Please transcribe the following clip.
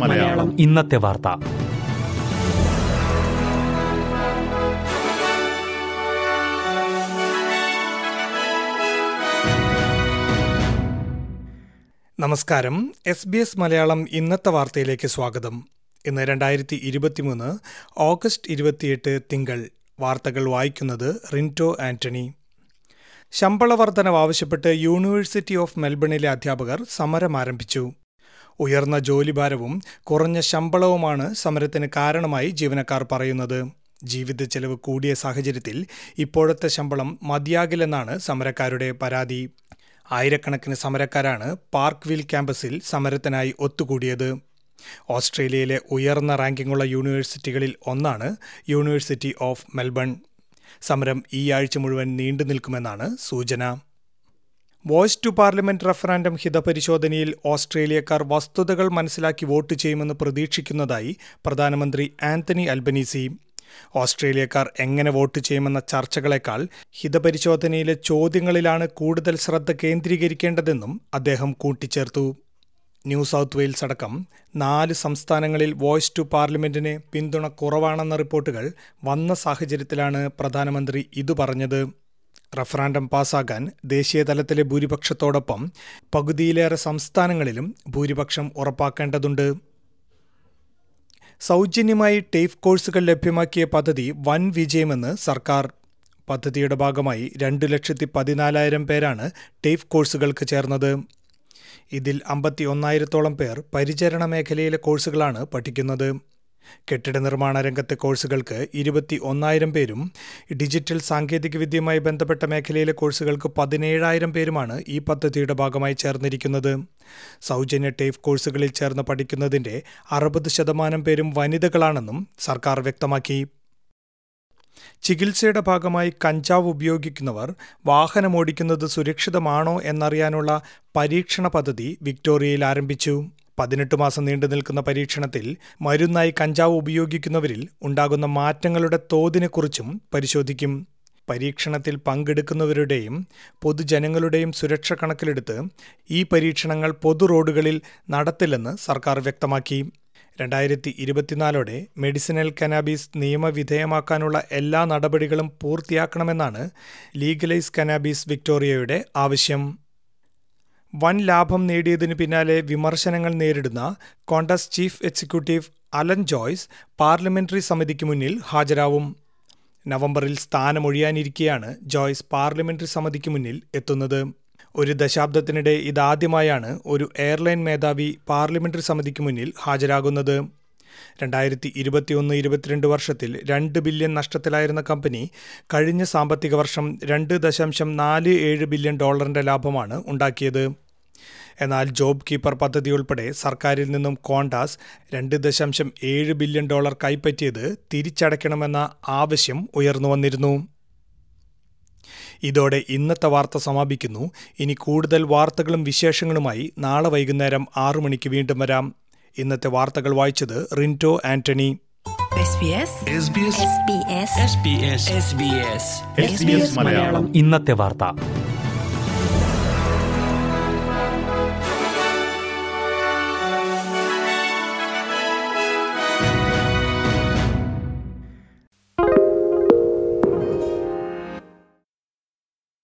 മലയാളം. ഇന്നത്തെ വാർത്ത. നമസ്കാരം. എസ് ബി എസ് മലയാളം ഇന്നത്തെ വാർത്തയിലേക്ക് സ്വാഗതം. ഇന്ന് രണ്ടായിരത്തി ഇരുപത്തിമൂന്ന് ഓഗസ്റ്റ് ഇരുപത്തിയെട്ട് തിങ്കൾ. വാർത്തകൾ വായിക്കുന്നത് റിന്റോ ആന്റണി. ശമ്പള വർധനവ് ആവശ്യപ്പെട്ട് യൂണിവേഴ്സിറ്റി ഓഫ് മെൽബണിലെ അധ്യാപകർ സമരം ആരംഭിച്ചു. ഉയർന്ന ജോലിഭാരവും കുറഞ്ഞ ശമ്പളവുമാണ് സമരത്തിന് കാരണമായി ജീവനക്കാർ പറയുന്നത്. ജീവിത ചെലവ് കൂടിയ സാഹചര്യത്തിൽ ഇപ്പോഴത്തെ ശമ്പളം മതിയാകില്ലെന്നാണ് സമരക്കാരുടെ പരാതി. ആയിരക്കണക്കിന് സമരക്കാരാണ് പാർക്ക് പാർക്ക്വിൽ ക്യാമ്പസിൽ സമരത്തിനായി ഒത്തുകൂടിയത്. ഓസ്ട്രേലിയയിലെ ഉയർന്ന റാങ്കിങ്ങുള്ള യൂണിവേഴ്സിറ്റികളിൽ ഒന്നാണ് യൂണിവേഴ്സിറ്റി ഓഫ് മെൽബൺ സമരം ഈ ആഴ്ച മുഴുവൻ നീണ്ടു നിൽക്കുമെന്നാണ് സൂചന. വോയ്സ് ടു പാർലമെന്റ് റഫറാൻഡം ഹിതപരിശോധനയിൽ ഓസ്ട്രേലിയക്കാർ വസ്തുതകൾ മനസ്സിലാക്കി വോട്ട് ചെയ്യുമെന്ന് പ്രതീക്ഷിക്കുന്നതായി പ്രധാനമന്ത്രി ആന്റണി അൽബനീസി. ഓസ്ട്രേലിയക്കാർ എങ്ങനെ വോട്ട് ചെയ്യുമെന്ന ചർച്ചകളെക്കാൾ ഹിതപരിശോധനയിലെ ചോദ്യങ്ങളിലാണ് കൂടുതൽ ശ്രദ്ധ കേന്ദ്രീകരിക്കേണ്ടതെന്നും അദ്ദേഹം കൂട്ടിച്ചേർത്തു. ന്യൂ സൗത്ത് വെയിൽസ് അടക്കം നാല് സംസ്ഥാനങ്ങളിൽ വോയ്സ് ടു പാർലമെന്റിന് പിന്തുണ കുറവാണെന്ന റിപ്പോർട്ടുകൾ വന്ന സാഹചര്യത്തിലാണ് പ്രധാനമന്ത്രി ഇതു പറഞ്ഞത്. റഫറാൻഡം പാസാകാൻ ദേശീയ തലത്തിലെ ഭൂരിപക്ഷത്തോടൊപ്പം പകുതിയിലേറെ സംസ്ഥാനങ്ങളിലും ഭൂരിപക്ഷം ഉറപ്പാക്കേണ്ടതുണ്ട്. സൗജന്യമായി ടേഫ് കോഴ്സുകൾ ലഭ്യമാക്കിയ പദ്ധതി വൻ വിജയമെന്ന് സർക്കാർ. പദ്ധതിയുടെ ഭാഗമായി രണ്ടു ലക്ഷത്തി പതിനാലായിരം പേരാണ് ടേഫ് കോഴ്സുകൾക്ക് ചേർന്നത്. ഇതിൽ അമ്പത്തി ഒന്നായിരത്തോളം പേർ പരിചരണ മേഖലയിലെ കോഴ്സുകളാണ് പഠിക്കുന്നത്. കെട്ടിട നിർമ്മാണ രംഗത്തെ കോഴ്സുകൾക്ക് ഇരുപത്തി ഒന്നായിരം പേരും ഡിജിറ്റൽ സാങ്കേതികവിദ്യയുമായി ബന്ധപ്പെട്ട മേഖലയിലെ കോഴ്സുകൾക്ക് പതിനേഴായിരം പേരുമാണ് ഈ പദ്ധതിയുടെ ഭാഗമായി ചേർന്നിരിക്കുന്നത്. സൗജന്യ ടേഫ് കോഴ്സുകളിൽ ചേർന്ന് പഠിക്കുന്നതിന്റെ അറുപത് ശതമാനം പേരും വനിതകളാണെന്നും സർക്കാർ വ്യക്തമാക്കി. ചികിത്സയുടെ ഭാഗമായി കഞ്ചാവ് ഉപയോഗിക്കുന്നവർ വാഹനമോടിക്കുന്നത് സുരക്ഷിതമാണോ എന്നറിയാനുള്ള പരീക്ഷണ പദ്ധതി വിക്ടോറിയയിൽ ആരംഭിച്ചു. പതിനെട്ട് മാസം നീണ്ടു നിൽക്കുന്ന പരീക്ഷണത്തിൽ മരുന്നായി കഞ്ചാവ് ഉപയോഗിക്കുന്നവരിൽ ഉണ്ടാകുന്ന മാറ്റങ്ങളുടെ തോതിനെക്കുറിച്ചും പരിശോധിക്കും. പരീക്ഷണത്തിൽ പങ്കെടുക്കുന്നവരുടെയും പൊതുജനങ്ങളുടെയും സുരക്ഷ കണക്കിലെടുത്ത് ഈ പരീക്ഷണങ്ങൾ പൊതു റോഡുകളിൽ നടത്തില്ലെന്ന് സർക്കാർ വ്യക്തമാക്കി. രണ്ടായിരത്തി ഇരുപത്തിനാലോടെ മെഡിസിനൽ കനാബീസ് നിയമവിധേയമാക്കാനുള്ള എല്ലാ നടപടികളും പൂർത്തിയാക്കണമെന്നാണ് ലീഗലൈസ് കനാബീസ് വിക്ടോറിയയുടെ ആവശ്യം. വൻ ലാഭം നേടിയതിനു പിന്നാലെ വിമർശനങ്ങൾ നേരിടുന്ന Qantas chief executive Alan Joyce parliamentary സമിതിക്ക് മുന്നിൽ ഹാജരാവും. നവംബറിൽ സ്ഥാനമൊഴിയാനിരിക്കെയാണ് ജോയ്സ് പാർലമെന്ററി സമിതിക്ക് മുന്നിൽ എത്തുന്നത്. ഒരു ദശാബ്ദത്തിനിടെ ഇതാദ്യമായാണ് ഒരു എയർലൈൻ മേധാവി പാർലമെന്ററി സമിതിക്ക് മുന്നിൽ ഹാജരാകുന്നത്. രണ്ടായിരത്തി ഇരുപത്തിയൊന്ന് ഇരുപത്തിരണ്ട് വർഷത്തിൽ രണ്ട് ബില്യൺ നഷ്ടത്തിലായിരുന്ന കമ്പനി കഴിഞ്ഞ സാമ്പത്തിക വർഷം രണ്ട് ദശാംശം നാല് ഏഴ് ബില്യൺ ഡോളറിന്റെ ലാഭമാണ് ഉണ്ടാക്കിയത്. എന്നാൽ ജോബ് കീപ്പർ പദ്ധതി ഉൾപ്പെടെ സർക്കാരിൽ നിന്നും കോണ്ടാസ് രണ്ട് ദശാംശം ഏഴ് ബില്യൺ ഡോളർ കൈപ്പറ്റിയത് തിരിച്ചടയ്ക്കണമെന്ന ആവശ്യം ഉയർന്നു വന്നിരുന്നു. ഇതോടെ ഇന്നത്തെ വാർത്ത സമാപിക്കുന്നു. ഇനി കൂടുതൽ വാർത്തകളും വിശേഷങ്ങളുമായി നാളെ വൈകുന്നേരം ആറു മണിക്ക് വീണ്ടും വരാം. ഇന്നത്തെ വാർത്തകൾ വായിച്ചത് റിന്റോ ആന്റണി. മലയാളം. ഇന്നത്തെ വാർത്ത.